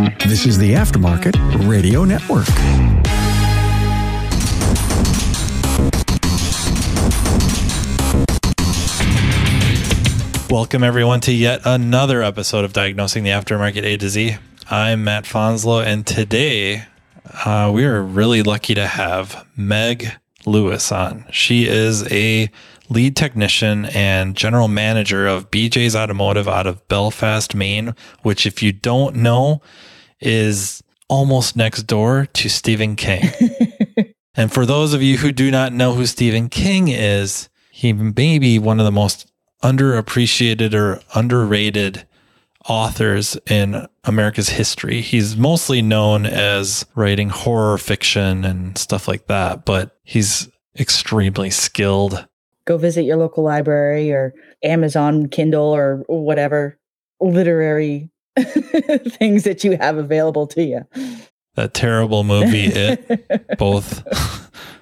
This is the Aftermarket Radio Network. Welcome, everyone, to yet another episode of Diagnosing the Aftermarket A to Z. I'm Matt Fanslow, and today uh, we are really lucky to have Meg Lewis on. She is a lead technician and general manager of BJ's Automotive out of Belfast, Maine, which, if you don't know, is almost next door to Stephen King. and for those of you who do not know who Stephen King is, he may be one of the most underappreciated or underrated authors in America's history. He's mostly known as writing horror fiction and stuff like that, but he's extremely skilled. Go visit your local library or Amazon Kindle or whatever literary things that you have available to you. That terrible movie, It, both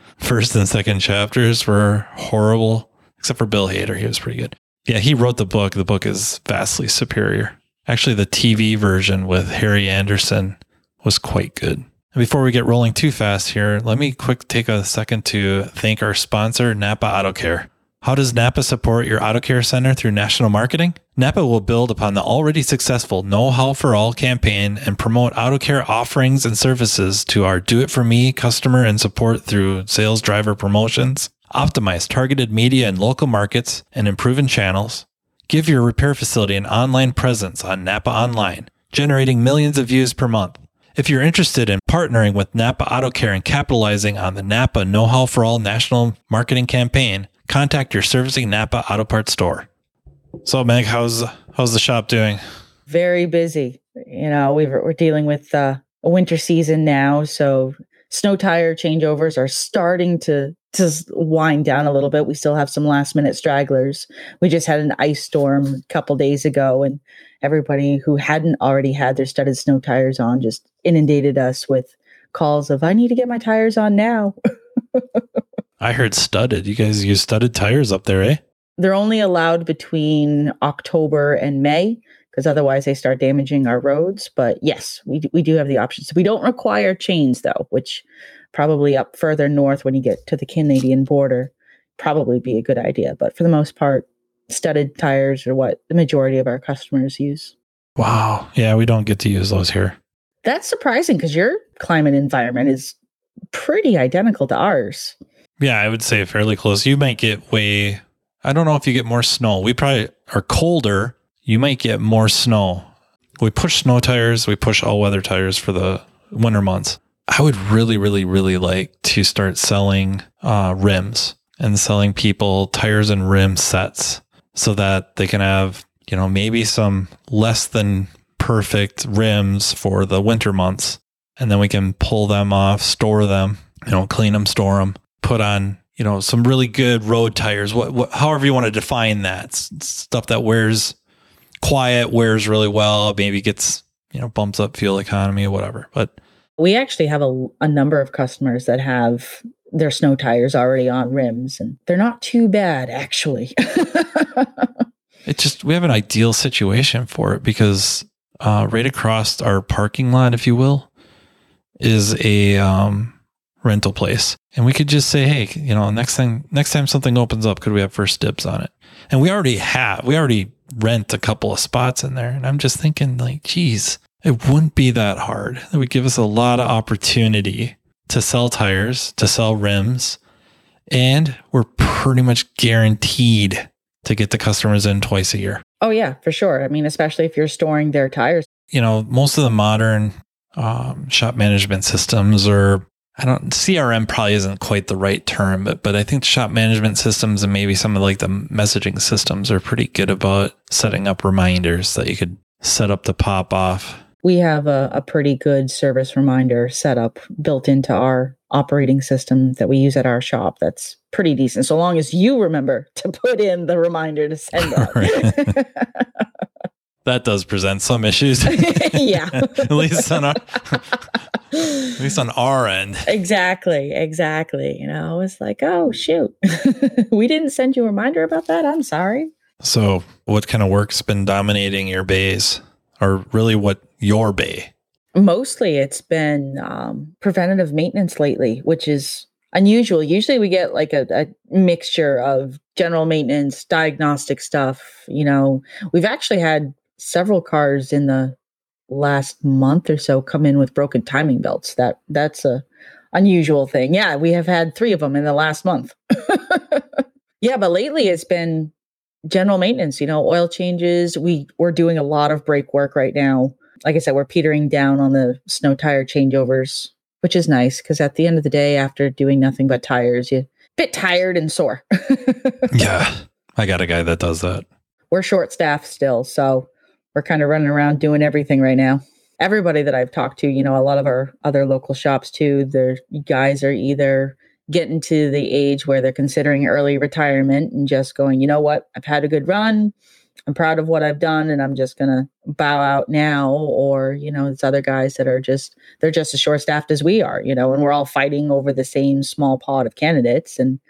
first and second chapters were horrible, except for Bill Hader. He was pretty good. Yeah, he wrote the book. The book is vastly superior. Actually, the TV version with Harry Anderson was quite good. And before we get rolling too fast here, let me quick take a second to thank our sponsor, Napa Auto Care. How does Napa support your auto care center through national marketing? Napa will build upon the already successful Know How for All campaign and promote auto care offerings and services to our do it for me customer and support through sales driver promotions, optimize targeted media in local markets and improving channels, Give your repair facility an online presence on Napa Online, generating millions of views per month. If you're interested in partnering with Napa Auto Care and capitalizing on the Napa Know How for All national marketing campaign, contact your servicing Napa Auto Parts store. So, Meg, how's how's the shop doing? Very busy. You know, we are dealing with uh, a winter season now, so snow tire changeovers are starting to to wind down a little bit. We still have some last minute stragglers. We just had an ice storm a couple days ago, and everybody who hadn't already had their studded snow tires on just inundated us with calls of, I need to get my tires on now. I heard studded. You guys use studded tires up there, eh? They're only allowed between October and May because otherwise they start damaging our roads. But yes, we, we do have the options. We don't require chains though, which probably up further north when you get to the Canadian border, probably be a good idea. But for the most part, studded tires are what the majority of our customers use. Wow. Yeah, we don't get to use those here. That's surprising because your climate environment is pretty identical to ours. Yeah, I would say fairly close. You might get way, I don't know if you get more snow. We probably are colder. You might get more snow. We push snow tires, we push all weather tires for the winter months. I would really, really, really like to start selling uh, rims and selling people tires and rim sets so that they can have, you know, maybe some less than perfect rims for the winter months. And then we can pull them off, store them, you know, clean them, store them, put on, you know, some really good road tires. What, what however you want to define that stuff that wears quiet, wears really well, maybe gets, you know, bumps up fuel economy or whatever. But we actually have a, a number of customers that have their snow tires already on rims, and they're not too bad, actually. it's just, we have an ideal situation for it because uh, right across our parking lot, if you will, is a um, rental place. And we could just say, hey, you know, next thing, next time something opens up, could we have first dibs on it? And we already have, we already rent a couple of spots in there. And I'm just thinking, like, geez, it wouldn't be that hard. It would give us a lot of opportunity to sell tires, to sell rims, and we're pretty much guaranteed to get the customers in twice a year. Oh, yeah, for sure. I mean, especially if you're storing their tires. You know, most of the modern um, shop management systems or I don't CRM probably isn't quite the right term, but but I think shop management systems and maybe some of like the messaging systems are pretty good about setting up reminders that you could set up to pop off. We have a, a pretty good service reminder setup built into our operating system that we use at our shop that's pretty decent so long as you remember to put in the reminder to send out. That does present some issues. Yeah. At least on our at least on our end exactly exactly you know it's like oh shoot we didn't send you a reminder about that i'm sorry so what kind of work's been dominating your bays or really what your bay? Mostly it's been um, preventative maintenance lately, which is unusual. Usually we get like a, a, mixture of general maintenance, diagnostic stuff. You know, we've actually had several cars in the last month or so come in with broken timing belts. That that's a unusual thing. Yeah, we have had three of them in the last month. yeah, but lately it's been general maintenance, you know, oil changes. We we're doing a lot of brake work right now. Like I said, we're petering down on the snow tire changeovers, which is nice because at the end of the day, after doing nothing but tires, you bit tired and sore. yeah. I got a guy that does that. We're short staffed still, so we're kind of running around doing everything right now. Everybody that I've talked to, you know, a lot of our other local shops too, their guys are either getting to the age where they're considering early retirement and just going, you know what, I've had a good run. I'm proud of what I've done and I'm just going to bow out now. Or, you know, it's other guys that are just, they're just as short staffed as we are, you know, and we're all fighting over the same small pot of candidates. And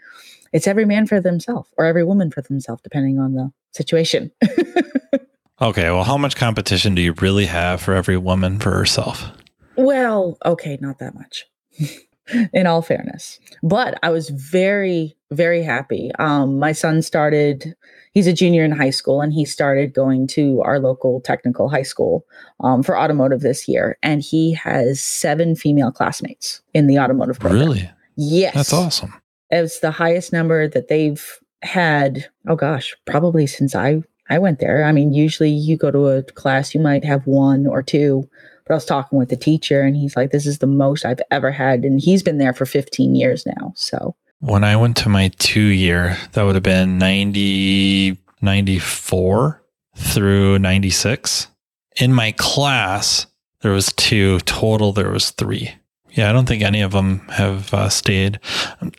it's every man for themselves or every woman for themselves, depending on the situation. okay. Well, how much competition do you really have for every woman for herself? Well, okay, not that much. in all fairness. But I was very, very happy. Um, my son started, he's a junior in high school, and he started going to our local technical high school um, for automotive this year. And he has seven female classmates in the automotive program. Really? Yes. That's awesome. It's the highest number that they've had, oh gosh, probably since I I went there. I mean, usually you go to a class, you might have one or two but I was talking with the teacher and he's like, this is the most I've ever had. And he's been there for 15 years now. So when I went to my two year, that would have been 90, 94 through 96. In my class, there was two total. There was three. Yeah, I don't think any of them have uh, stayed.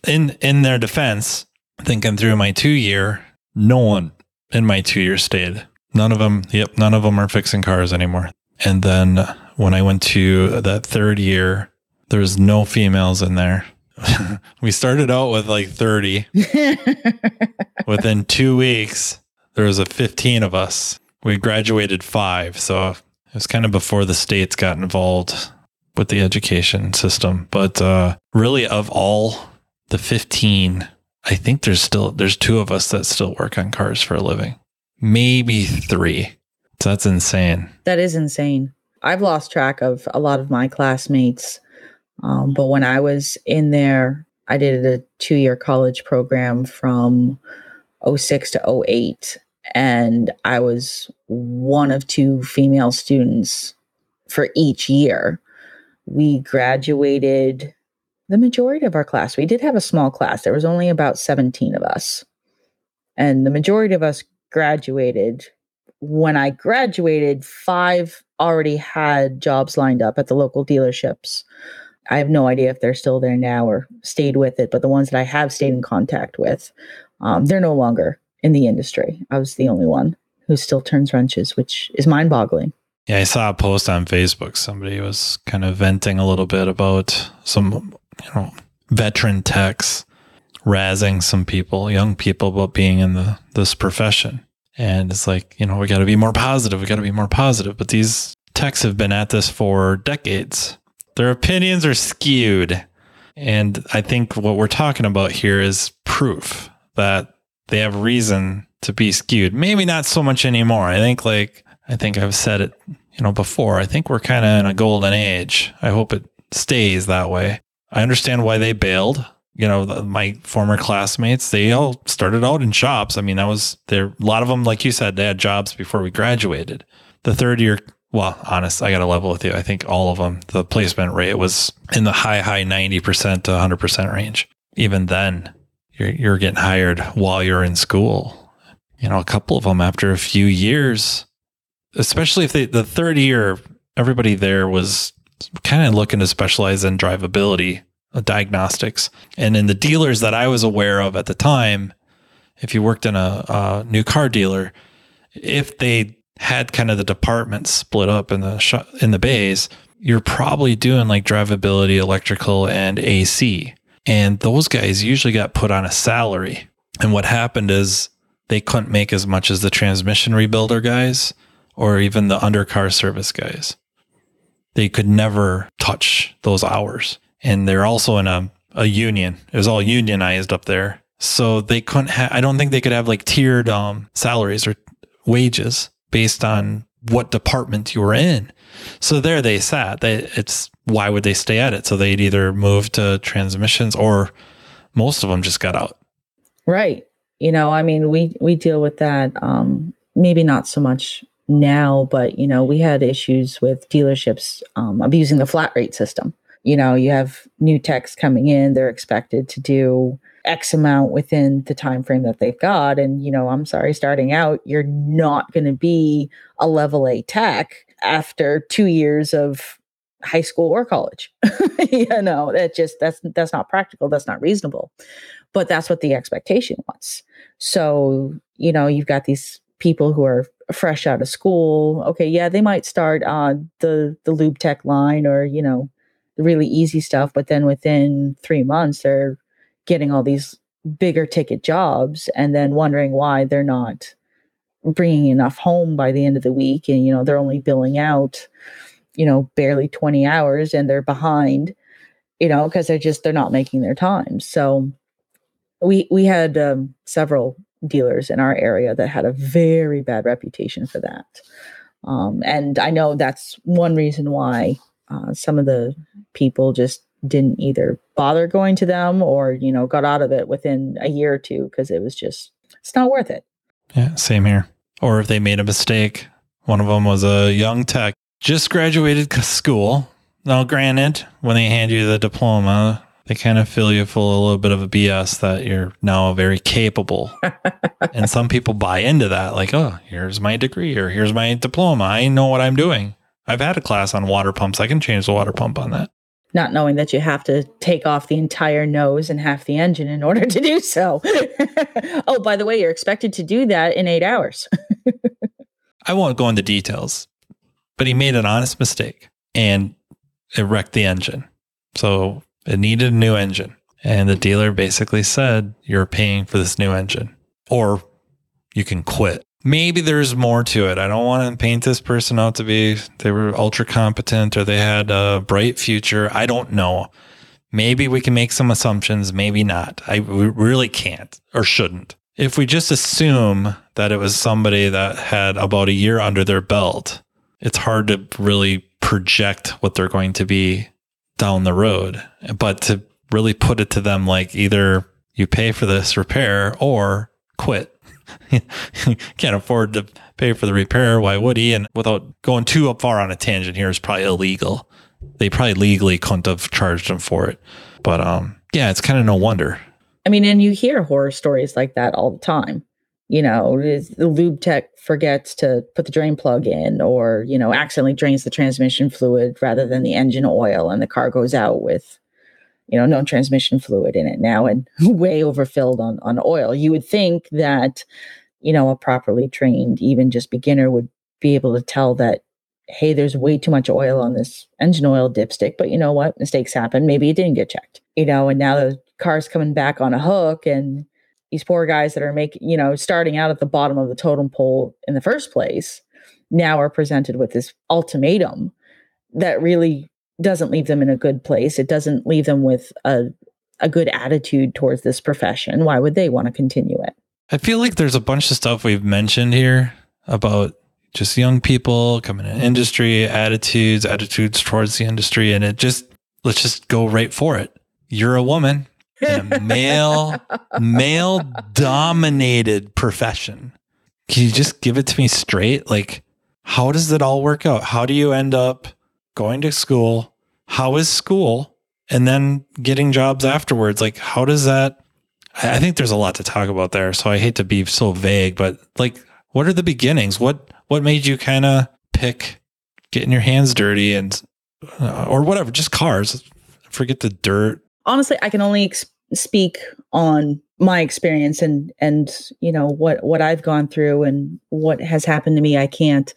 In in their defense, thinking through my two year, no one in my two year stayed. None of them. Yep, none of them are fixing cars anymore. And then when I went to that third year, there was no females in there. we started out with like 30. Within two weeks, there was a 15 of us. We graduated five. So it was kind of before the states got involved with the education system. But uh, really, of all the 15, I think there's still there's two of us that still work on cars for a living. Maybe three. So that's insane. That is insane. I've lost track of a lot of my classmates. Um, but when I was in there, I did a two year college program from 06 to 08. And I was one of two female students for each year. We graduated the majority of our class. We did have a small class, there was only about 17 of us. And the majority of us graduated. When I graduated, five already had jobs lined up at the local dealerships. I have no idea if they're still there now or stayed with it, but the ones that I have stayed in contact with, um, they're no longer in the industry. I was the only one who still turns wrenches, which is mind boggling. Yeah, I saw a post on Facebook. Somebody was kind of venting a little bit about some, you know, veteran techs razzing some people, young people, about being in the this profession. And it's like, you know, we got to be more positive. We got to be more positive. But these techs have been at this for decades. Their opinions are skewed. And I think what we're talking about here is proof that they have reason to be skewed. Maybe not so much anymore. I think, like, I think I've said it, you know, before. I think we're kind of in a golden age. I hope it stays that way. I understand why they bailed you know, my former classmates, they all started out in shops. I mean, that was there. A lot of them, like you said, they had jobs before we graduated. The third year, well, honest, I got to level with you. I think all of them, the placement rate was in the high, high 90% to 100% range. Even then, you're, you're getting hired while you're in school. You know, a couple of them after a few years, especially if they, the third year, everybody there was kind of looking to specialize in drivability uh, diagnostics. And in the dealers that I was aware of at the time, if you worked in a, a new car dealer, if they had kind of the departments split up in the sh- in the bays, you're probably doing like drivability, electrical, and AC. And those guys usually got put on a salary. And what happened is they couldn't make as much as the transmission rebuilder guys or even the undercar service guys. They could never touch those hours. And they're also in a, a union. It was all unionized up there. So they couldn't have, I don't think they could have like tiered um, salaries or wages based on what department you were in. So there they sat. They, it's why would they stay at it? So they'd either move to transmissions or most of them just got out. Right. You know, I mean, we we deal with that. Um, maybe not so much now, but you know, we had issues with dealerships um, abusing the flat rate system. You know, you have new techs coming in; they're expected to do X amount within the time frame that they've got, and you know, I'm sorry, starting out, you're not going to be a level A tech after two years of high school or college. you know, that just that's that's not practical. That's not reasonable. But that's what the expectation was. So, you know, you've got these people who are fresh out of school. Okay, yeah, they might start on the the lube tech line or, you know, the really easy stuff, but then within 3 months they're getting all these bigger ticket jobs and then wondering why they're not bringing enough home by the end of the week and you know they're only billing out you know barely 20 hours and they're behind you know because they're just they're not making their time so we we had um, several dealers in our area that had a very bad reputation for that. Um, and i know that's one reason why uh, some of the people just didn't either bother going to them or you know got out of it within a year or two because it was just it's not worth it. Yeah same here. Or if they made a mistake one of them was a young tech just graduated school. Now, granted, when they hand you the diploma, they kind of fill you full of a little bit of a BS that you're now very capable. and some people buy into that, like, oh, here's my degree or here's my diploma. I know what I'm doing. I've had a class on water pumps. I can change the water pump on that. Not knowing that you have to take off the entire nose and half the engine in order to do so. oh, by the way, you're expected to do that in eight hours. I won't go into details, but he made an honest mistake and it wrecked the engine. So it needed a new engine. And the dealer basically said, You're paying for this new engine or you can quit. Maybe there's more to it. I don't want to paint this person out to be they were ultra competent or they had a bright future. I don't know. Maybe we can make some assumptions, maybe not. I really can't or shouldn't. If we just assume that it was somebody that had about a year under their belt it's hard to really project what they're going to be down the road. But to really put it to them like either you pay for this repair or quit. can't afford to pay for the repair. Why would he? And without going too far on a tangent here is probably illegal. They probably legally couldn't have charged him for it. But um, yeah, it's kind of no wonder. I mean, and you hear horror stories like that all the time you know, the lube tech forgets to put the drain plug in or, you know, accidentally drains the transmission fluid rather than the engine oil and the car goes out with, you know, no transmission fluid in it now and way overfilled on, on oil. You would think that, you know, a properly trained, even just beginner would be able to tell that, hey, there's way too much oil on this engine oil dipstick, but you know what? Mistakes happen. Maybe it didn't get checked, you know, and now the car's coming back on a hook and these poor guys that are making, you know, starting out at the bottom of the totem pole in the first place now are presented with this ultimatum that really doesn't leave them in a good place. It doesn't leave them with a, a good attitude towards this profession. Why would they want to continue it? I feel like there's a bunch of stuff we've mentioned here about just young people coming in mm-hmm. industry, attitudes, attitudes towards the industry, and it just let's just go right for it. You're a woman in a male male dominated profession. Can you just give it to me straight? Like, how does it all work out? How do you end up going to school? How is school? And then getting jobs afterwards. Like, how does that? I think there's a lot to talk about there. So I hate to be so vague, but like, what are the beginnings? What what made you kind of pick getting your hands dirty and uh, or whatever, just cars? Forget the dirt honestly, I can only ex- speak on my experience and and you know what what I've gone through and what has happened to me. I can't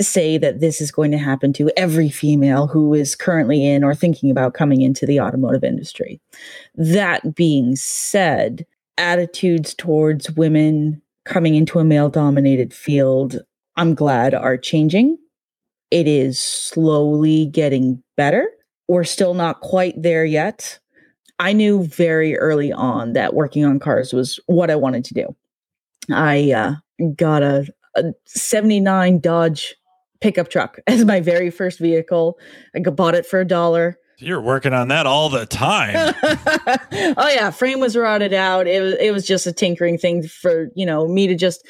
say that this is going to happen to every female who is currently in or thinking about coming into the automotive industry. That being said, attitudes towards women coming into a male dominated field, I'm glad are changing. it is slowly getting better. We're still not quite there yet. I knew very early on that working on cars was what I wanted to do. I uh, got a, a 79 Dodge pickup truck as my very first vehicle. I bought it for a dollar. You're working on that all the time. oh yeah, frame was rotted out. It was it was just a tinkering thing for you know me to just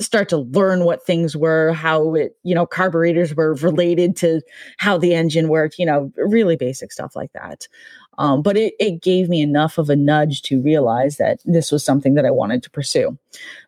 start to learn what things were, how it you know carburetors were related to how the engine worked. You know, really basic stuff like that. Um, but it, it gave me enough of a nudge to realize that this was something that I wanted to pursue.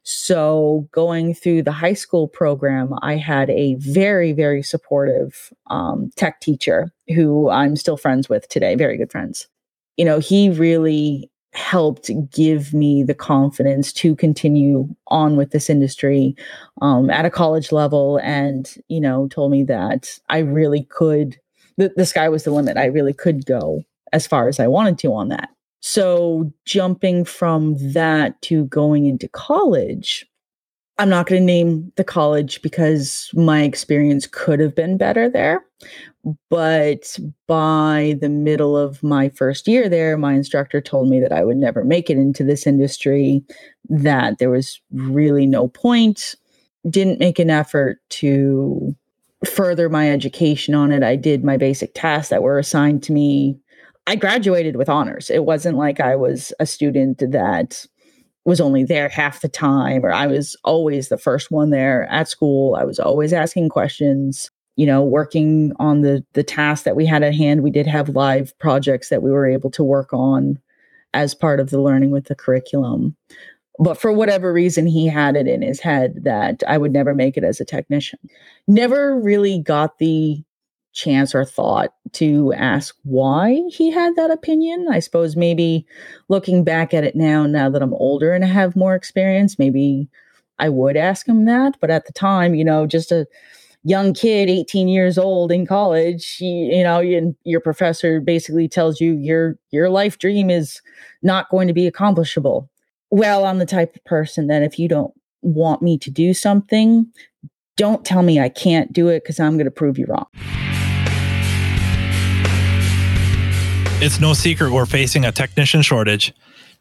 So, going through the high school program, I had a very, very supportive um, tech teacher who I'm still friends with today, very good friends. You know, he really helped give me the confidence to continue on with this industry um, at a college level and, you know, told me that I really could, the, the sky was the limit. I really could go as far as I wanted to on that. So jumping from that to going into college, I'm not going to name the college because my experience could have been better there. But by the middle of my first year there, my instructor told me that I would never make it into this industry, that there was really no point. Didn't make an effort to further my education on it. I did my basic tasks that were assigned to me I graduated with honors. It wasn't like I was a student that was only there half the time or I was always the first one there at school. I was always asking questions, you know, working on the the tasks that we had at hand. We did have live projects that we were able to work on as part of the learning with the curriculum. But for whatever reason, he had it in his head that I would never make it as a technician. Never really got the chance or thought to ask why he had that opinion. I suppose maybe looking back at it now, now that I'm older and I have more experience, maybe I would ask him that. But at the time, you know, just a young kid, 18 years old in college, you, you know, you, your professor basically tells you your your life dream is not going to be accomplishable. Well, I'm the type of person that if you don't want me to do something, don't tell me I can't do it because I'm going to prove you wrong. It's no secret we're facing a technician shortage.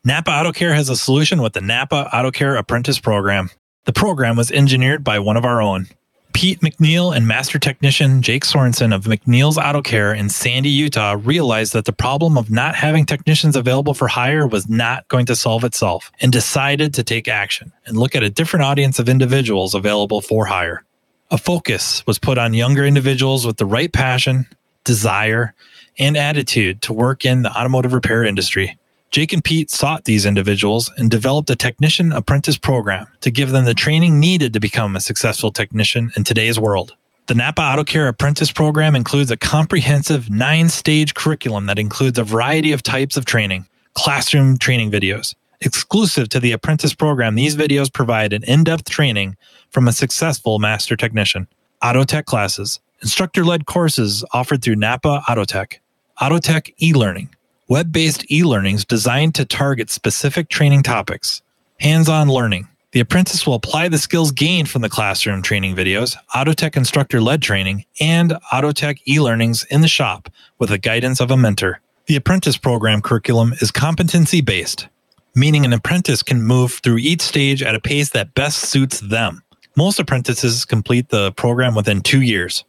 Napa Auto Care has a solution with the Napa Auto Care Apprentice Program. The program was engineered by one of our own. Pete McNeil and master technician Jake Sorensen of McNeil's Auto Care in Sandy, Utah realized that the problem of not having technicians available for hire was not going to solve itself and decided to take action and look at a different audience of individuals available for hire. A focus was put on younger individuals with the right passion, desire, and attitude to work in the automotive repair industry. Jake and Pete sought these individuals and developed a technician apprentice program to give them the training needed to become a successful technician in today's world. The Napa Auto Care Apprentice Program includes a comprehensive nine stage curriculum that includes a variety of types of training, classroom training videos. Exclusive to the apprentice program, these videos provide an in depth training from a successful master technician, auto tech classes, instructor led courses offered through Napa Autotech, Autotech e-learning, web-based e-learnings designed to target specific training topics. Hands-on learning. The apprentice will apply the skills gained from the classroom training videos, Autotech instructor-led training, and Autotech e-learnings in the shop with the guidance of a mentor. The apprentice program curriculum is competency-based, meaning an apprentice can move through each stage at a pace that best suits them. Most apprentices complete the program within two years.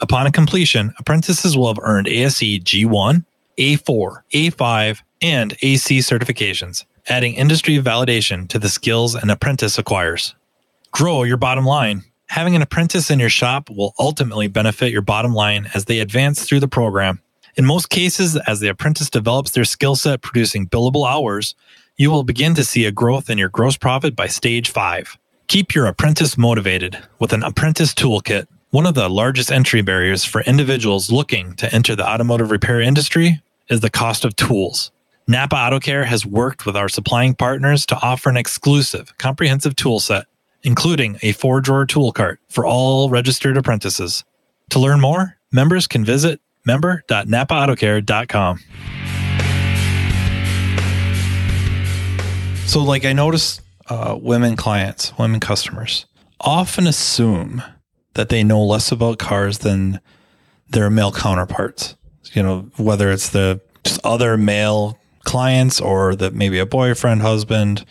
Upon completion, apprentices will have earned ASE G1, A4, A5, and AC certifications, adding industry validation to the skills an apprentice acquires. Grow your bottom line. Having an apprentice in your shop will ultimately benefit your bottom line as they advance through the program. In most cases, as the apprentice develops their skill set producing billable hours, you will begin to see a growth in your gross profit by stage five. Keep your apprentice motivated with an apprentice toolkit one of the largest entry barriers for individuals looking to enter the automotive repair industry is the cost of tools. Napa Auto Care has worked with our supplying partners to offer an exclusive, comprehensive tool set, including a four drawer tool cart for all registered apprentices. To learn more, members can visit member.napaautocare.com. So, like, I notice uh, women clients, women customers often assume that they know less about cars than their male counterparts. You know, whether it's the other male clients or that maybe a boyfriend, husband,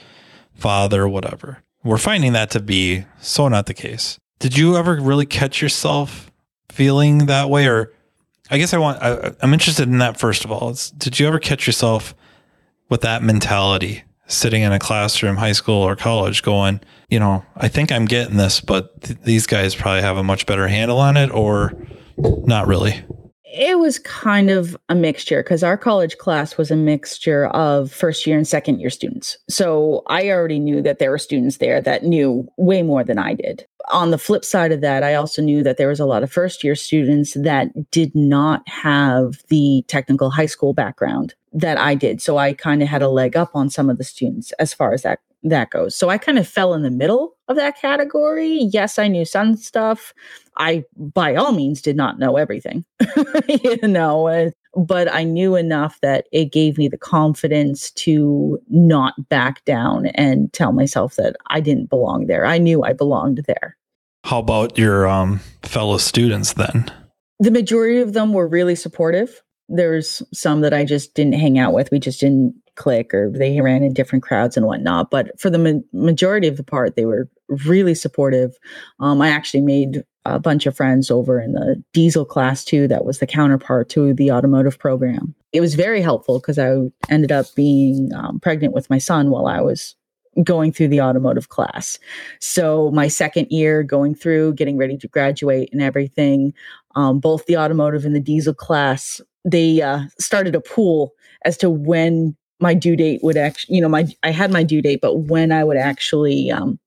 father, whatever. We're finding that to be so not the case. Did you ever really catch yourself feeling that way? Or I guess I want, I, am interested in that first of all. It's, did you ever catch yourself with that mentality sitting in a classroom, high school or college, going, you know, I think I'm getting this, but th- these guys probably have a much better handle on it, or not really? It was kind of a mixture because our college class was a mixture of first year and second year students. So I already knew that there were students there that knew way more than I did. On the flip side of that, I also knew that there was a lot of first year students that did not have the technical high school background that I did. So I kind of had a leg up on some of the students as far as that that goes. So I kind of fell in the middle of that category. Yes, I knew some stuff. I, by all means, did not know everything, you know, but I knew enough that it gave me the confidence to not back down and tell myself that I didn't belong there. I knew I belonged there. How about your um, fellow students then? The majority of them were really supportive. There's some that I just didn't hang out with. We just didn't click or they ran in different crowds and whatnot. But for the ma- majority of the part, they were really supportive. Um, I actually made a bunch of friends over in the diesel class too. That was the counterpart to the automotive program. It was very helpful because I ended up being um, pregnant with my son while I was going through the automotive class. So my second year going through, getting ready to graduate and everything, um, both the automotive and the diesel class, they uh, started a pool as to when my due date would actually, you know, my I had my due date, but when I would actually um,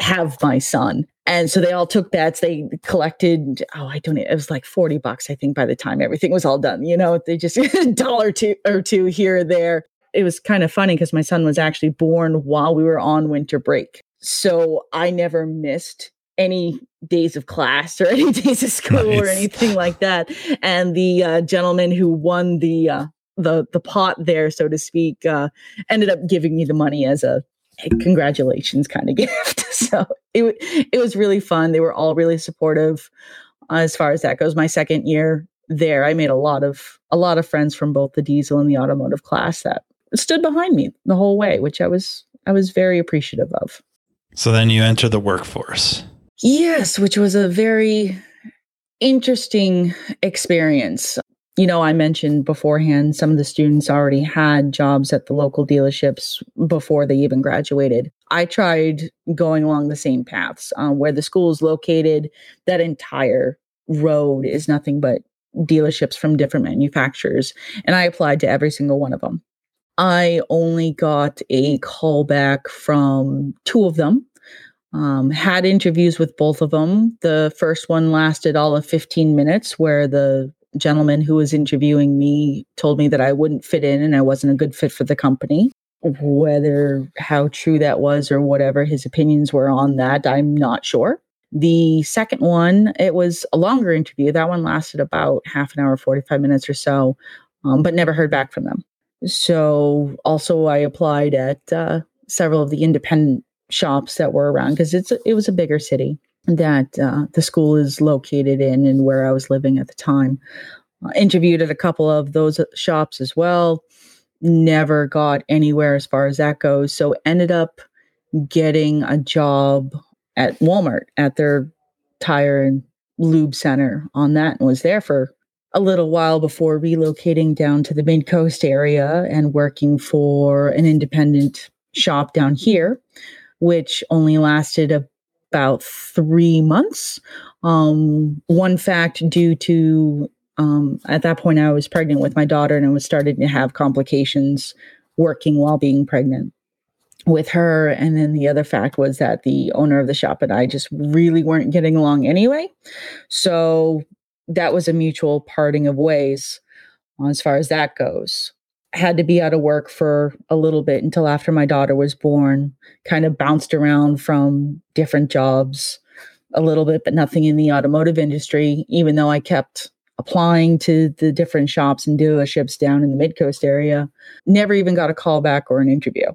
have my son. And so they all took bets. They collected, oh, I don't know, it was like 40 bucks, I think, by the time everything was all done. You know, they just a dollar two or two here or there. It was kind of funny because my son was actually born while we were on winter break. So I never missed any days of class or any days of school nice. or anything like that. And the uh, gentleman who won the uh, the the pot there, so to speak, uh, ended up giving me the money as a hey, congratulations kind of gift. so it it was really fun. They were all really supportive uh, as far as that goes. My second year there, I made a lot of a lot of friends from both the diesel and the automotive class that stood behind me the whole way, which I was I was very appreciative of. So then you enter the workforce. Yes, which was a very interesting experience you know, I mentioned beforehand, some of the students already had jobs at the local dealerships before they even graduated. I tried going along the same paths. Um, where the school is located, that entire road is nothing but dealerships from different manufacturers. And I applied to every single one of them. I only got a call back from two of them. Um, had interviews with both of them. The first one lasted all of 15 minutes, where the gentleman who was interviewing me told me that I wouldn't fit in and I wasn't a good fit for the company. Whether how true that was or whatever his opinions were on that, I'm not sure. The second one, it was a longer interview. That one lasted about half an hour, 45 minutes or so, um, but never heard back from them. So, also, I applied at uh, several of the independent shops that were around because it's it was a bigger city that uh, the school is located in and where I was living at the time. Uh, interviewed at a couple of those shops as well. Never got anywhere as far as that goes. So ended up getting a job at Walmart at their tire and lube center on that and was there for a little while before relocating down to the mid coast area and working for an independent shop down here, which only lasted about three months. Um, one fact due to um, at that point I was pregnant with my daughter and I was starting to have complications working while being pregnant with her. And then the other fact was that the owner of the shop and I just really weren't getting along anyway. So that was a mutual parting of ways as far as that goes had to be out of work for a little bit until after my daughter was born, kind of bounced around from different jobs a little bit, but nothing in the automotive industry, even though I kept applying to the different shops and dealerships down in the mid coast area. Never even got a call back or an interview,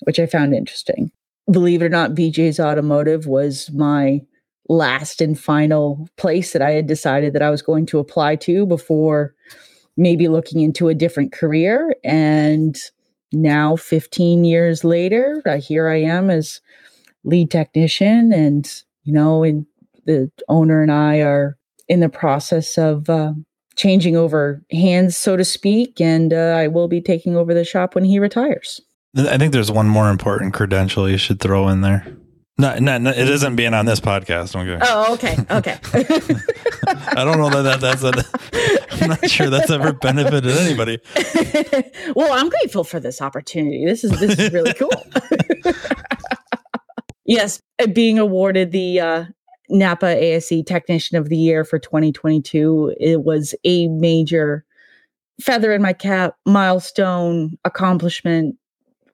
which I found interesting. Believe it or not, BJ's Automotive was my last and final place that I had decided that I was going to apply to before maybe looking into a different career. And now, 15 years later, uh, here I am as lead technician, and you know, and the owner and I are in the process of uh, changing over hands, so to speak, and uh, I will be taking over the shop when he retires. I think there's one more important credential you should throw in there. No, no, no it isn't being on this podcast. Okay. Oh, okay, okay. I don't know that, that that's a. I'm not sure that's ever benefited anybody. well, I'm grateful for this opportunity. This is this is really cool. yes, being awarded the uh, Napa ASE Technician of the Year for 2022. It was a major feather in my cap, milestone, accomplishment,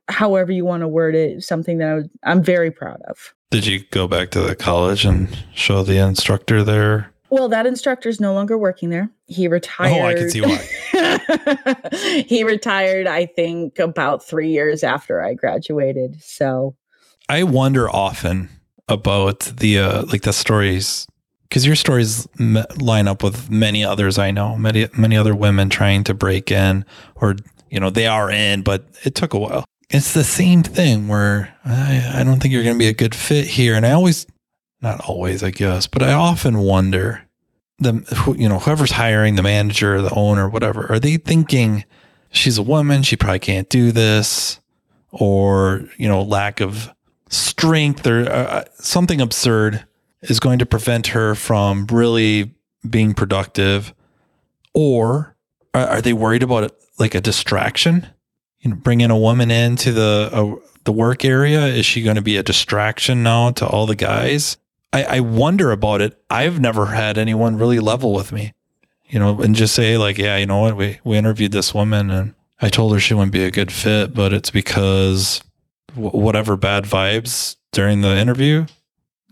however you want to word it, something that I was, I'm very proud of. Did you go back to the college and show the instructor there? Well, that instructor is no longer working there. He retired. Oh, I can see why. he retired, I think, about three years after I graduated. So I wonder often about the uh, like the stories because your stories m- line up with many others I know, many many other women trying to break in, or you know they are in, but it took a while. It's the same thing where I, I don't think you're going to be a good fit here, and I always, not always, I guess, but I often wonder the you know whoever's hiring the manager, the owner, whatever, are they thinking she's a woman, she probably can't do this, or you know lack of strength or uh, uh, something absurd is going to prevent her from really being productive? Or are, are they worried about it like a distraction? You know bringing a woman into the uh, the work area is she going to be a distraction now to all the guys I, I wonder about it. I've never had anyone really level with me you know and just say like yeah you know what? We we interviewed this woman and i told her she wouldn't be a good fit but it's because whatever bad vibes during the interview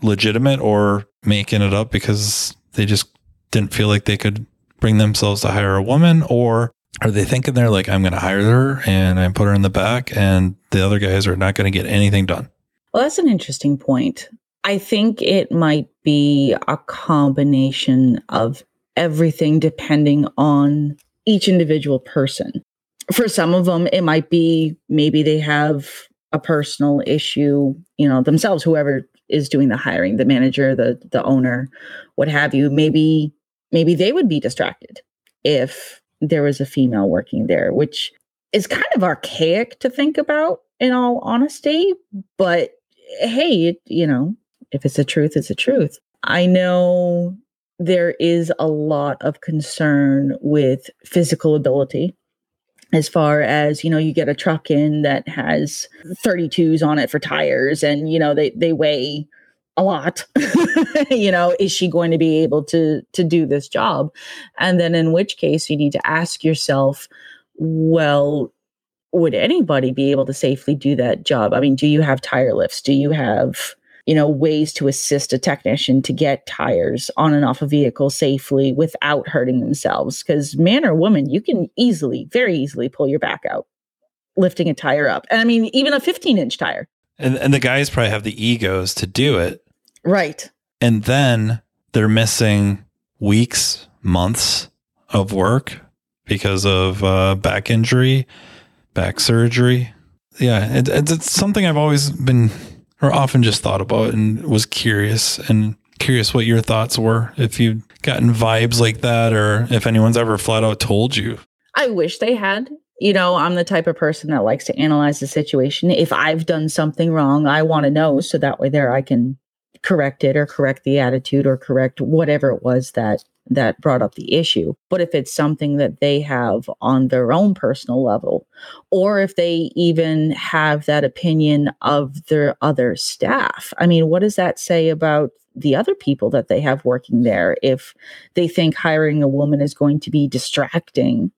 legitimate or making it up because they just didn't feel like they could bring themselves to hire a woman or are they thinking they're like i'm going to hire her and i put her in the back and the other guys are not going to get anything done. Well that's an interesting point i think it might be a combination of everything depending on each individual person. For some of them it might be maybe they have a personal issue, you know, themselves, whoever is doing the hiring, the manager, the the owner, what have you, maybe maybe they would be distracted if there was a female working there, which is kind of archaic to think about in all honesty, but hey, it, you know, if it's a truth, it's a truth. I know there is a lot of concern with physical ability as far as you know you get a truck in that has 32s on it for tires and you know they they weigh a lot you know is she going to be able to to do this job? And then in which case you need to ask yourself well would anybody be able to safely do that job? I mean do you have tire lifts? Do you have you know, ways to assist a technician to get tires on and off a vehicle safely without hurting themselves. Because man or woman, you can easily, very easily pull your back out lifting a tire up. And I mean, even a 15 inch tire. And, and the guys probably have the egos to do it. Right. And then they're missing weeks, months of work because of uh, back injury, back surgery. Yeah, it, it's something I've always been or often just thought about and was curious and curious what your thoughts were if you've gotten vibes like that or if anyone's ever flat out told you. I wish they had. You know, I'm the type of person that likes to analyze the situation. If I've done something wrong, I want to know so that way there I can correct it or correct the attitude or correct whatever it was that that brought up the issue. But if it's something that they have on their own personal level, or if they even have that opinion of their other staff, I mean, what does that say about the other people that they have working there if they think hiring a woman is going to be distracting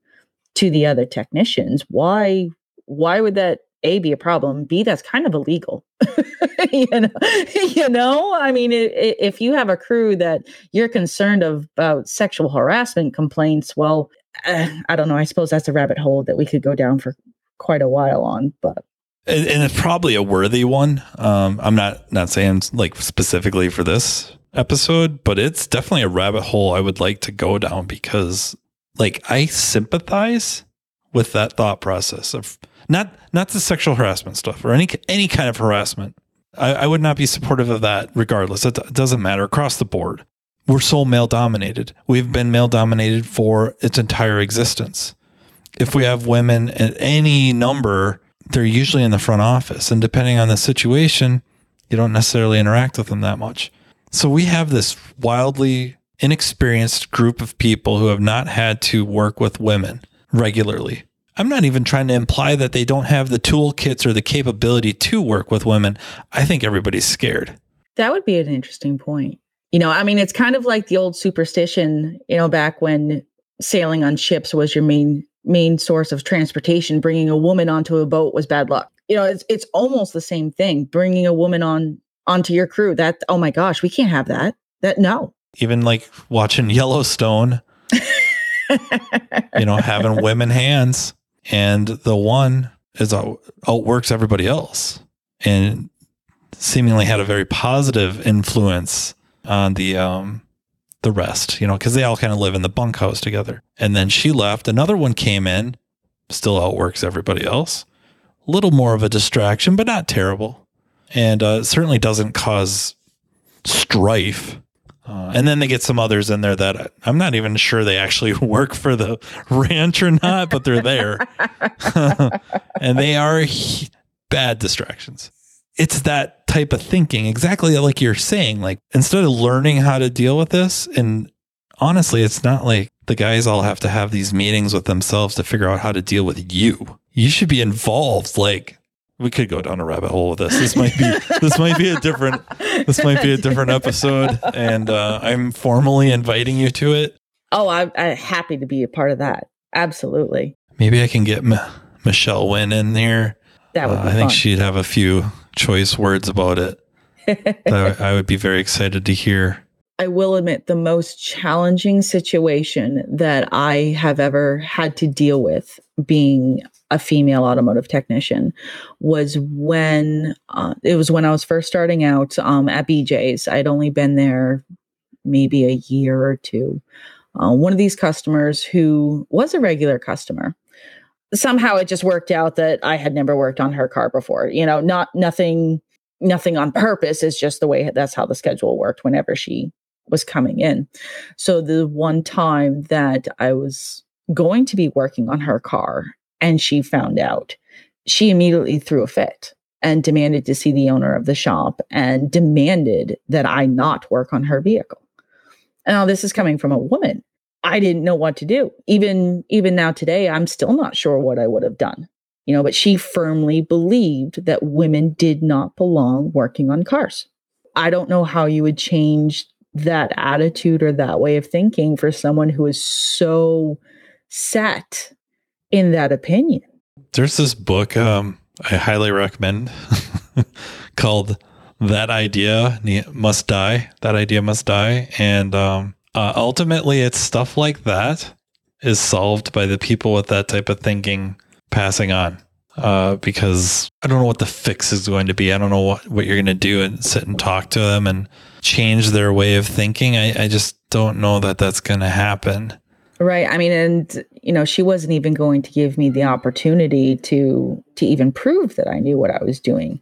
to the other technicians? Why why would that a be a problem b that's kind of illegal. You know you know? I mean it, it, if you have a crew that you're concerned of, about sexual harassment complaints well uh, i don't know i suppose that's a rabbit hole that we could go down for quite a while on but and, it's probably a worthy one. Um, i'm not not saying like specifically for this episode, but it's definitely a rabbit hole I would like to go down because like I sympathize with that thought process of not not the sexual harassment stuff or any any kind of harassment. I, I would not be supportive of that regardless. It, doesn't matter across the board. We're so male dominated. We've been male dominated for its entire existence. If we have women at any number, they're usually in the front office. And depending on the situation, you don't necessarily interact with them that much. So we have this wildly inexperienced group of people who have not had to work with women regularly. I'm not even trying to imply that they don't have the toolkits or the capability to work with women. I think everybody's scared. That would be an interesting point. You know, I mean, it's kind of like the old superstition, you know, back when sailing on ships was your main main source of transportation, bringing a woman onto a boat was bad luck. You know, it's it's almost the same thing. Bringing a woman on onto your crew, that oh my gosh, we can't have that. That no. Even like watching Yellowstone, you know, having women hands and the one is out, outworks everybody else and seemingly had a very positive influence on the um the rest, you know, because they all kind of live in the bunkhouse together. And then she left. Another one came in, still outworks everybody else. A little more of a distraction, but not terrible. And uh, certainly doesn't cause strife. Uh, and then they get some others in there that I'm not even sure they actually work for the ranch or not, but they're there. and they are bad distractions it's that type of thinking, exactly like you're saying. Like instead of learning how to deal with this, and honestly, it's not like the guys all have to have these meetings with themselves to figure out how to deal with you. You should be involved. Like we could go down a rabbit hole with this. This might be this might be a different this might be a different episode, and uh, I'm formally inviting you to it. Oh, I'm, I'm happy to be a part of that. Absolutely. Maybe I can get M- Michelle Wynn in there. That would uh, I think she'd have a few choice words about it. I, I would be very excited to hear. I will admit the most challenging situation that I have ever had to deal with being a female automotive technician was when uh, it was when I was first starting out um, at BJ's. I'd only been there maybe a year or two. Uh, one of these customers who was a regular customer somehow it just worked out that I had never worked on her car before. You know, not nothing nothing on purpose. It's just the way that's how the schedule worked whenever she was coming in. So the one time that I was going to be working on her car and she found out, she immediately threw a fit and demanded to see the owner of the shop and demanded that I not work on her vehicle. Now, this is coming from a woman I didn't know what to do. Even even now today, I'm still not sure what I would have done. You know, but she firmly believed that women did not belong working on cars. I don't know how you would change that attitude or that way of thinking for someone who is so set in that opinion. There's this book um, I highly recommend called That Idea Must Die. That Idea Must Die. And um, uh, ultimately, it's stuff like that is solved by the people with that type of thinking passing on. Uh, because I don't know what the fix is going to be. I don't know what, what you're going to do and sit and talk to them and change their way of thinking. I, I just don't know that that's going to happen. Right. I mean, and you know, she wasn't even going to give me the opportunity to to even prove that I knew what I was doing.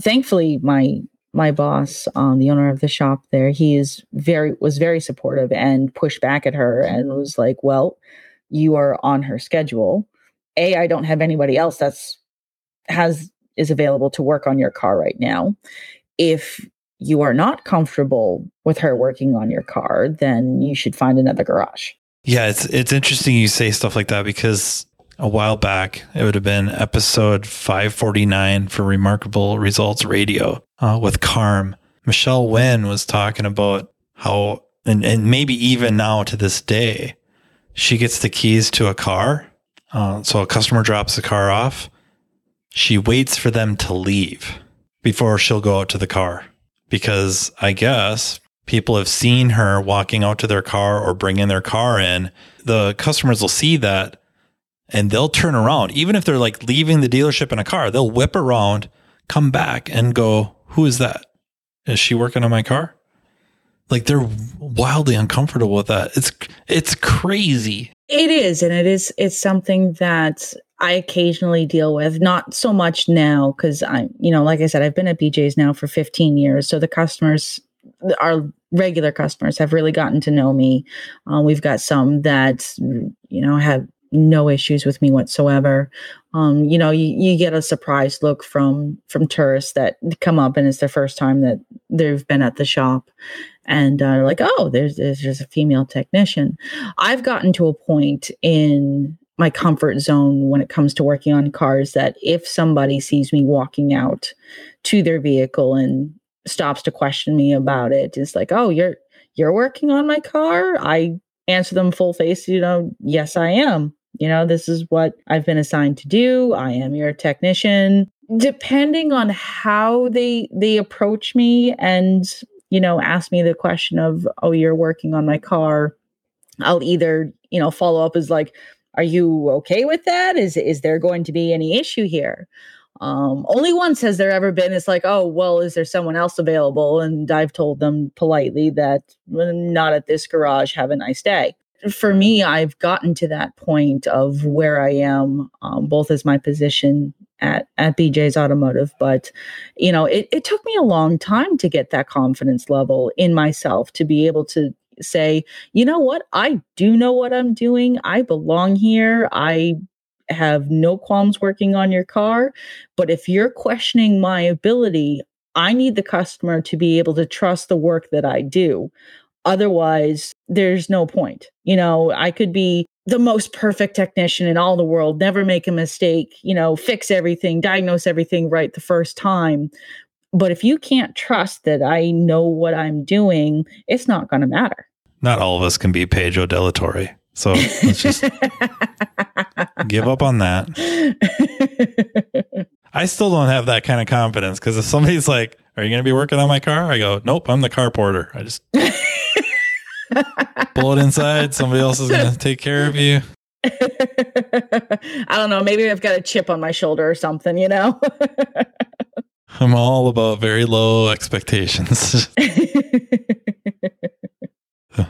Thankfully, my my boss, um, the owner of the shop there, he is very was very supportive and pushed back at her and was like, "Well, you are on her schedule. A, I don't have anybody else that's has is available to work on your car right now. If you are not comfortable with her working on your car, then you should find another garage." Yeah, it's it's interesting you say stuff like that because a while back. It would have been episode 549 for Remarkable Results Radio uh, with Carm. Michelle Wynn was talking about how, and, and maybe even now to this day, she gets the keys to a car. Uh, so a customer drops the car off. She waits for them to leave before she'll go out to the car because I guess people have seen her walking out to their car or bringing their car in. The customers will see that and they'll turn around. Even if they're like leaving the dealership in a car, they'll whip around, come back and go, Who is that? Is she working on my car? like they're wildly uncomfortable with that. It's it's crazy. It is, and it is it's something that I occasionally deal with. Not so much now because I'm, you know, like I said, I've been at BJ's now for 15 years, so the customers, our regular customers, have really gotten to know me. Uh, we've got some that you know have no issues with me whatsoever. Um, you know, you, you get a surprise look from from tourists that come up and it's their first time that they've been at the shop, and uh, like, oh, there's there's a female technician. I've gotten to a point in my comfort zone when it comes to working on cars that if somebody sees me walking out to their vehicle and stops to question me about it, it's like, oh, you're you're working on my car. I answer them full face, you know, yes, I am. You know, this is what I've been assigned to do. I am your technician. Depending on how they they approach me and, you know, ask me the question of, "Oh, you're working on my car." I'll either, you know, follow up as like, "Are you okay with that? Is is there going to be any issue here?" Um, only once has there ever been. It's like, oh, well, is there someone else available? And I've told them politely that not at this garage. Have a nice day for me, I've gotten to that point of where I am, um, both as my position at, at BJ's Automotive, but you know, it, it took me a long time to get that confidence level in myself to be able to say, you know what, I do know what I'm doing. I belong here. I have no qualms working on your car. But if you're questioning my ability, I need the customer to be able to trust the work that I do. Otherwise, there's no point. You know, I could be the most perfect technician in all the world, never make a mistake, you know, fix everything, diagnose everything right the first time. But if you can't trust that I know what I'm doing, it's not going to matter. Not all of us can be Pedro de. So let's just give up on that. I still don't have that kind of confidence because if somebody's like, Are you going to be working on my car? I go, Nope, I'm the car porter. I just pull it inside. Somebody else is going to take care of you. I don't know. Maybe I've got a chip on my shoulder or something, you know? I'm all about very low expectations.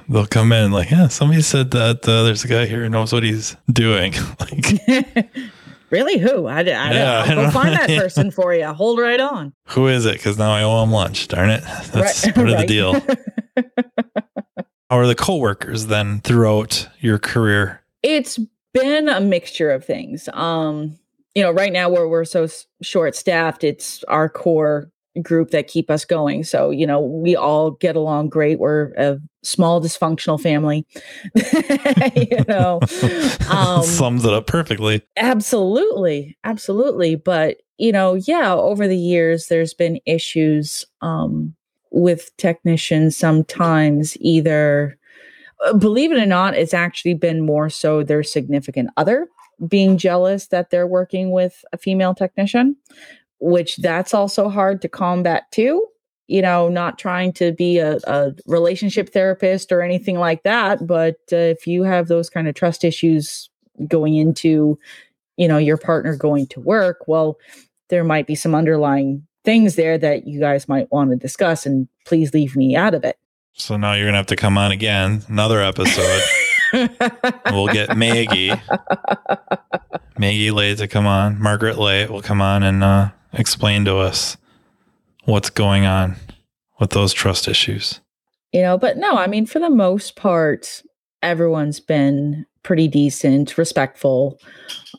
They'll come in like, yeah, somebody said that uh, there's a guy here who knows what he's doing. like, really? Who? I, I, yeah, I'll I go find that person for you. Hold right on. Who is it? Because now I owe him lunch. Darn it. That's right, part of the deal. How are the coworkers then throughout your career? It's been a mixture of things. Um, you know, right now where we're so short staffed, it's our core group that keep us going. So, you know, we all get along great. We're a small dysfunctional family. you know, um, sums it up perfectly. Absolutely. Absolutely. But, you know, yeah, over the years, there's been issues um, with technicians sometimes either uh, believe it or not it's actually been more so their significant other being jealous that they're working with a female technician which that's also hard to combat too you know not trying to be a, a relationship therapist or anything like that but uh, if you have those kind of trust issues going into you know your partner going to work well there might be some underlying things there that you guys might want to discuss and please leave me out of it. So now you're going to have to come on again, another episode. we'll get Maggie. Maggie Lay to come on. Margaret Lay will come on and uh, explain to us what's going on with those trust issues. You know, but no, I mean, for the most part, everyone's been pretty decent, respectful.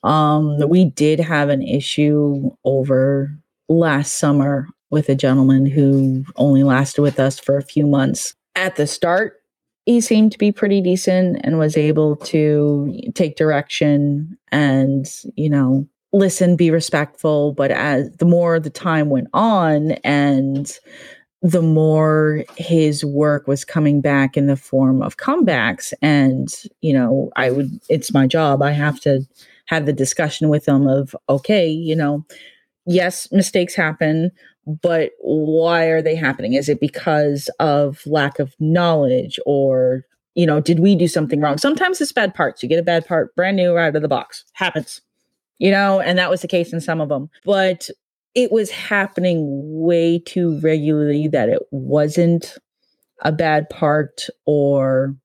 Um, we did have an issue over last summer with a gentleman who only lasted with us for a few months. At the start, he seemed to be pretty decent and was able to take direction and, you know, listen, be respectful. But as the more the time went on and the more his work was coming back in the form of comebacks, and, you know, I would, it's my job. I have to have the discussion with him of, okay, you know, yes, mistakes happen, but why are they happening? Is it because of lack of knowledge or, you know, did we do something wrong? Sometimes it's bad parts. You get a bad part brand new right out of the box. Happens. You know, and that was the case in some of them. But it was happening way too regularly that it wasn't a bad part or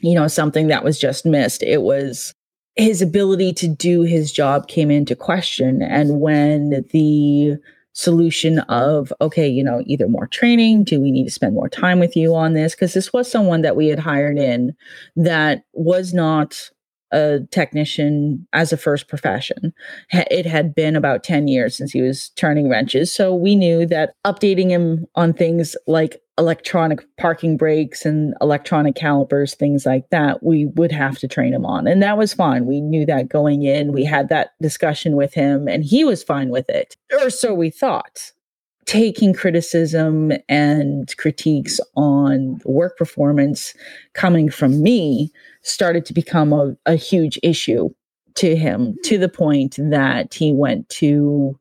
you know something that was just missed it was his ability to do his job came into question and when the solution of okay you know either more training do we need to spend more time with you on this because this was someone that we had hired in that was not a technician as a first profession. It had been about 10 years since he was turning wrenches. So we knew that updating him on things like electronic parking brakes and electronic calipers, things like that, we would have to train him on. And that was fine. We knew that going in. We had that discussion with him and he was fine with it. Or so we thought taking criticism and critiques on work performance coming from me started to become a, a huge issue to him to the point that he went to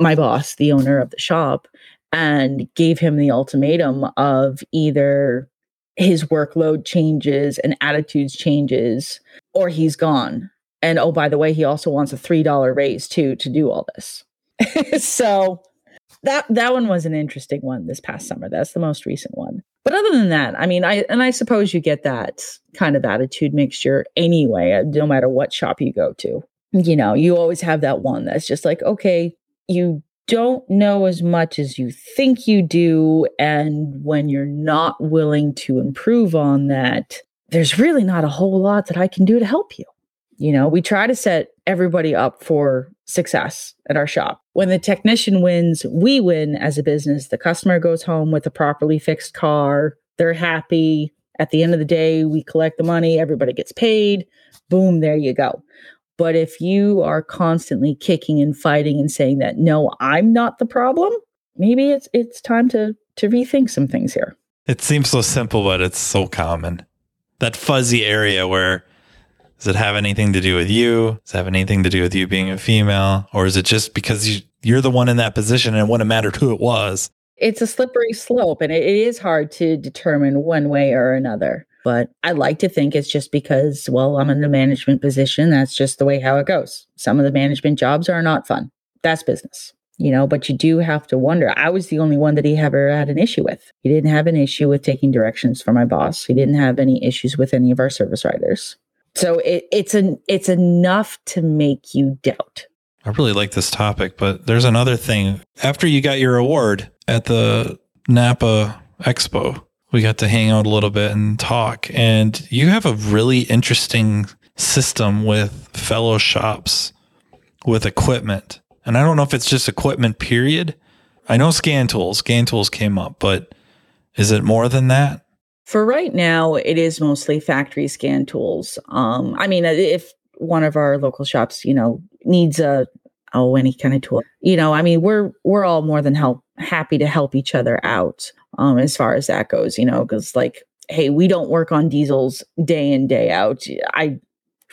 my boss, the owner of the shop, and gave him the ultimatum of either his workload changes and attitudes changes or he's gone. And oh, by the way, he also wants a $3 raise too to do all this. so that that one was an interesting one this past summer. That's the most recent one. But other than that, I mean, I and I suppose you get that kind of attitude mixture anyway, uh, no matter what shop you go to. You know, you always have that one that's just like, okay, you don't know as much as you think you do. And when you're not willing to improve on that, there's really not a whole lot that I can do to help you. You know, we try to set everybody up for success at our shop. When the technician wins, we win as a business. The customer goes home with a properly fixed car. They're happy. At the end of the day, we collect the money, everybody gets paid. Boom, there you go. But if you are constantly kicking and fighting and saying that no, I'm not the problem, maybe it's it's time to to rethink some things here. It seems so simple, but it's so common. That fuzzy area where does it have anything to do with you? Does it have anything to do with you being a female? Or is it just because you, you're the one in that position and it wouldn't have mattered who it was? It's a slippery slope and it, it is hard to determine one way or another. But I like to think it's just because, well, I'm in a management position. That's just the way how it goes. Some of the management jobs are not fun. That's business you know, but you do have to wonder. I was the only one that he ever had an issue with. He didn't have an issue with taking directions from my boss. He didn't have any issues with any of our service writers. So it, it's an it's enough to make you doubt. I really like this topic, but there's another thing. After you got your award at the Napa Expo, we got to hang out a little bit and talk. And you have a really interesting system with fellow shops with equipment. And I don't know if it's just equipment, period. I know scan tools, scan tools came up, but is it more than that? For right now, it is mostly factory scan tools. Um, I mean, if one of our local shops, you know, needs a oh any kind of tool, you know, I mean, we're we're all more than help happy to help each other out um, as far as that goes, you know, because like, hey, we don't work on diesels day in day out. I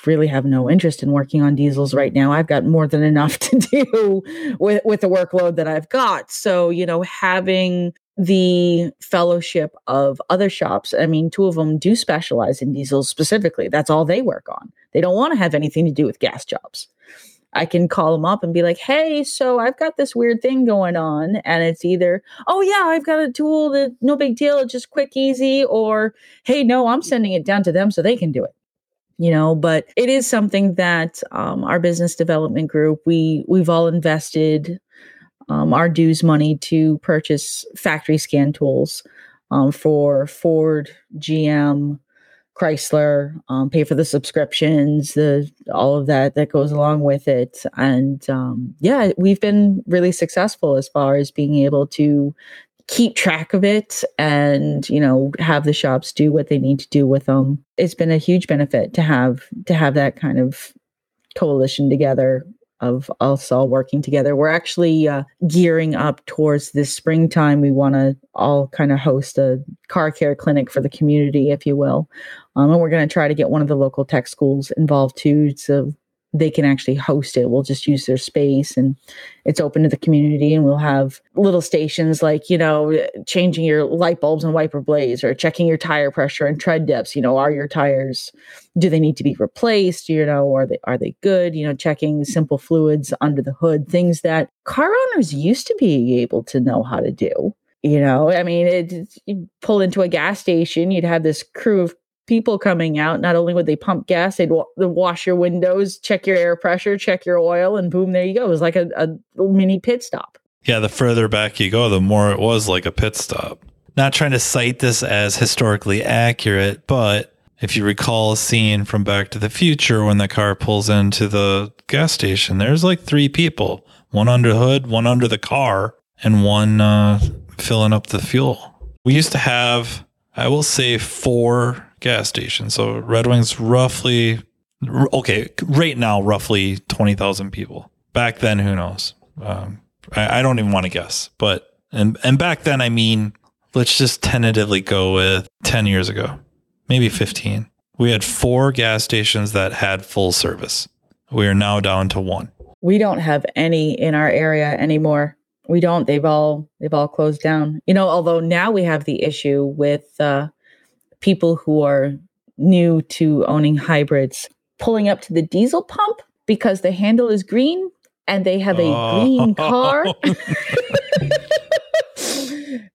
really have no interest in working on diesels right now. I've got more than enough to do with with the workload that I've got. So, you know, having the fellowship of other shops. I mean, two of them do specialize in diesels specifically. That's all they work on. They don't want to have anything to do with gas jobs. I can call them up and be like, hey, so I've got this weird thing going on. And it's either, oh, yeah, I've got a tool that no big deal, it's just quick, easy, or hey, no, I'm sending it down to them so they can do it. You know, but it is something that um, our business development group we we've all invested um, our dues money to purchase factory scan tools um, for Ford, GM, Chrysler, um, pay for the subscriptions, the all of that that goes along with it, and um, yeah, we've been really successful as far as being able to keep track of it and you know have the shops do what they need to do with them. It's been a huge benefit to have to have that kind of coalition together of us all working together. We're actually uh, gearing up towards this springtime. We want to all kind of host a car care clinic for the community, if you will. Um, and we're going to try to get one of the local tech schools involved too. So they can actually host it. We'll just use their space and it's open to the community and we'll have little stations like, you know, changing your light bulbs and wiper blades or checking your tire pressure and tread depths. You know, are your tires, do they need to be replaced? You know, are they, are they good? You know, checking simple fluids under the hood, things that car owners used to be able to know how to do You know, I mean, it, you pull into a gas station, you'd have this crew of people coming out. Not only would they pump gas, they'd, wa- wash your windows, check your air pressure, check your oil, and boom, there you go. It was like a, a mini pit stop. Yeah, the further back you go, the more it was like a pit stop. Not trying to cite this as historically accurate, but if you recall a scene from Back to the Future when the car pulls into the gas station, there's like three people one under the hood, one under the car, and one uh, filling up the fuel. We used to have, I will say, four gas station. So Red Wings roughly, okay, right now, roughly 20,000 people. Back then, who knows? Um, I, I don't even want to guess, but and and back then I mean, let's just tentatively go with ten years ago, maybe fifteen. We had four gas stations that had full service. We are now down to one. We don't have any in our area anymore. We don't. They've all they've all closed down. You know, although now we have the issue with uh, people who are new to owning hybrids pulling up to the diesel pump because the handle is green and they have a Oh. green car.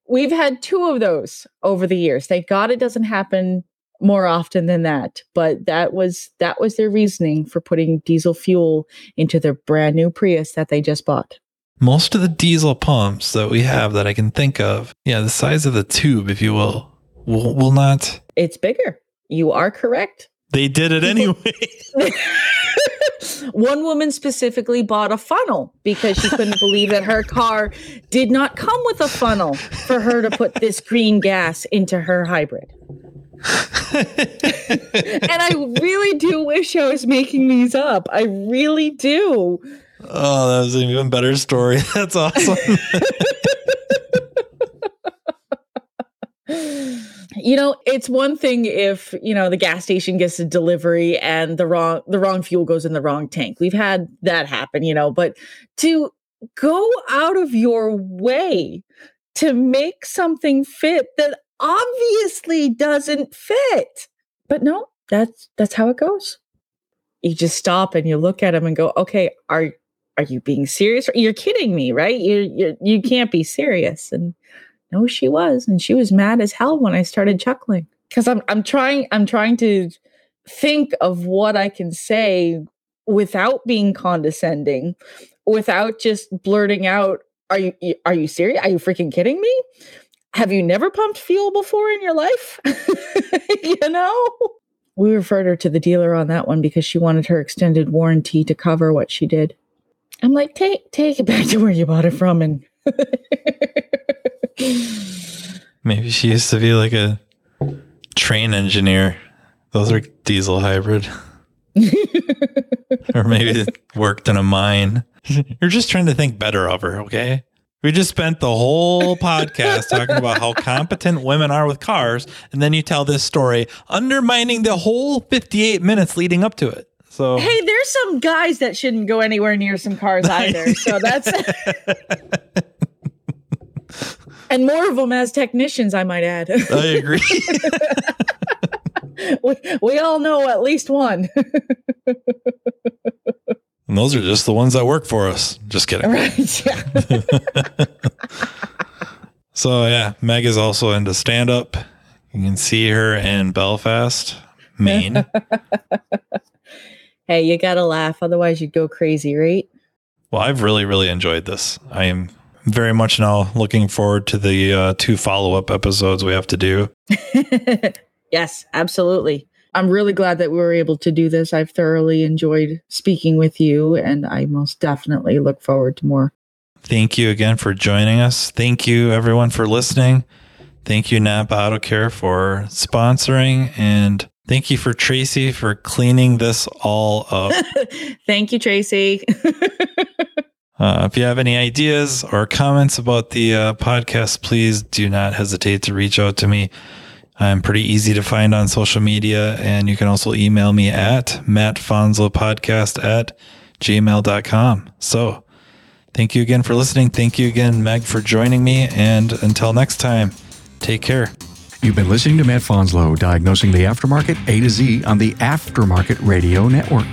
We've had two of those over the years. Thank God it doesn't happen more often than that. But that was that was their reasoning for putting diesel fuel into their brand new Prius that they just bought. Most of the diesel pumps that we have that I can think of, yeah, the size of the tube, if you will, will, will not. It's bigger. You are correct. They did it anyway. One woman specifically bought a funnel because she couldn't believe that her car did not come with a funnel for her to put this green gas into her hybrid. and I really do wish I was making these up. I really do. oh, that was an even better story. That's awesome. You know, it's one thing if, you know, the gas station gets a delivery and the wrong the wrong fuel goes in the wrong tank. We've had that happen, you know, but to go out of your way to make something fit that obviously doesn't fit. But no, that's that's how it goes. You just stop and you look at them and go, "Okay, are are you being serious? You're kidding me, right? You you you can't be serious." And no, she was, and she was mad as hell when I started chuckling because I'm I'm trying I'm trying to think of what I can say without being condescending, without just blurting out, "Are you are you serious? Are you freaking kidding me? Have you never pumped fuel before in your life? you know." We referred her to the dealer on that one because she wanted her extended warranty to cover what she did. I'm like, take take it back to where you bought it from and Maybe she used to be like a train engineer. Those are diesel hybrid. or maybe it worked in a mine. You're just trying to think better of her, okay? We just spent the whole podcast talking about how competent women are with cars, and then you tell this story, undermining the whole 58 minutes leading up to it. So Hey, there's some guys that shouldn't go anywhere near some cars either. So that's and more of them as technicians, I might add. I agree. we, we all know at least one. and those are just the ones that work for us. Just kidding. right. Yeah. So yeah, Meg is also into stand up. You can see her in Belfast, Maine. Hey, you gotta laugh, otherwise you'd go crazy, right? well, I've really, really enjoyed this. I am very much now looking forward to the uh, two follow up episodes we have to do. yes, absolutely. I'm really glad that we were able to do this. I've thoroughly enjoyed speaking with you, and I most definitely look forward to more. Thank you again for joining us. Thank you, everyone, for listening. Thank you, Napa Auto Care, for sponsoring. And thank you for Tracy for cleaning this all up. Thank you, Tracy. Uh, if you have any ideas or comments about the uh, podcast, please do not hesitate to reach out to me. I'm pretty easy to find on social media, and you can also email me at mattfanslowpodcast at gmail.com. So thank you again for listening. Thank you again, Meg, for joining me. And until next time, take care. You've been listening to Matt Fanslow diagnosing the aftermarket A to Z on the Aftermarket Radio Network.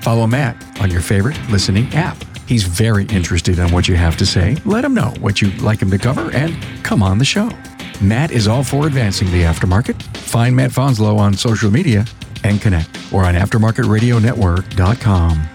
Follow Matt on your favorite listening app. He's very interested in what you have to say. Let him know what you'd like him to cover and come on the show. Matt is all for advancing the aftermarket. Find Matt Fanslow on social media and connect or on aftermarketradionetwork.com.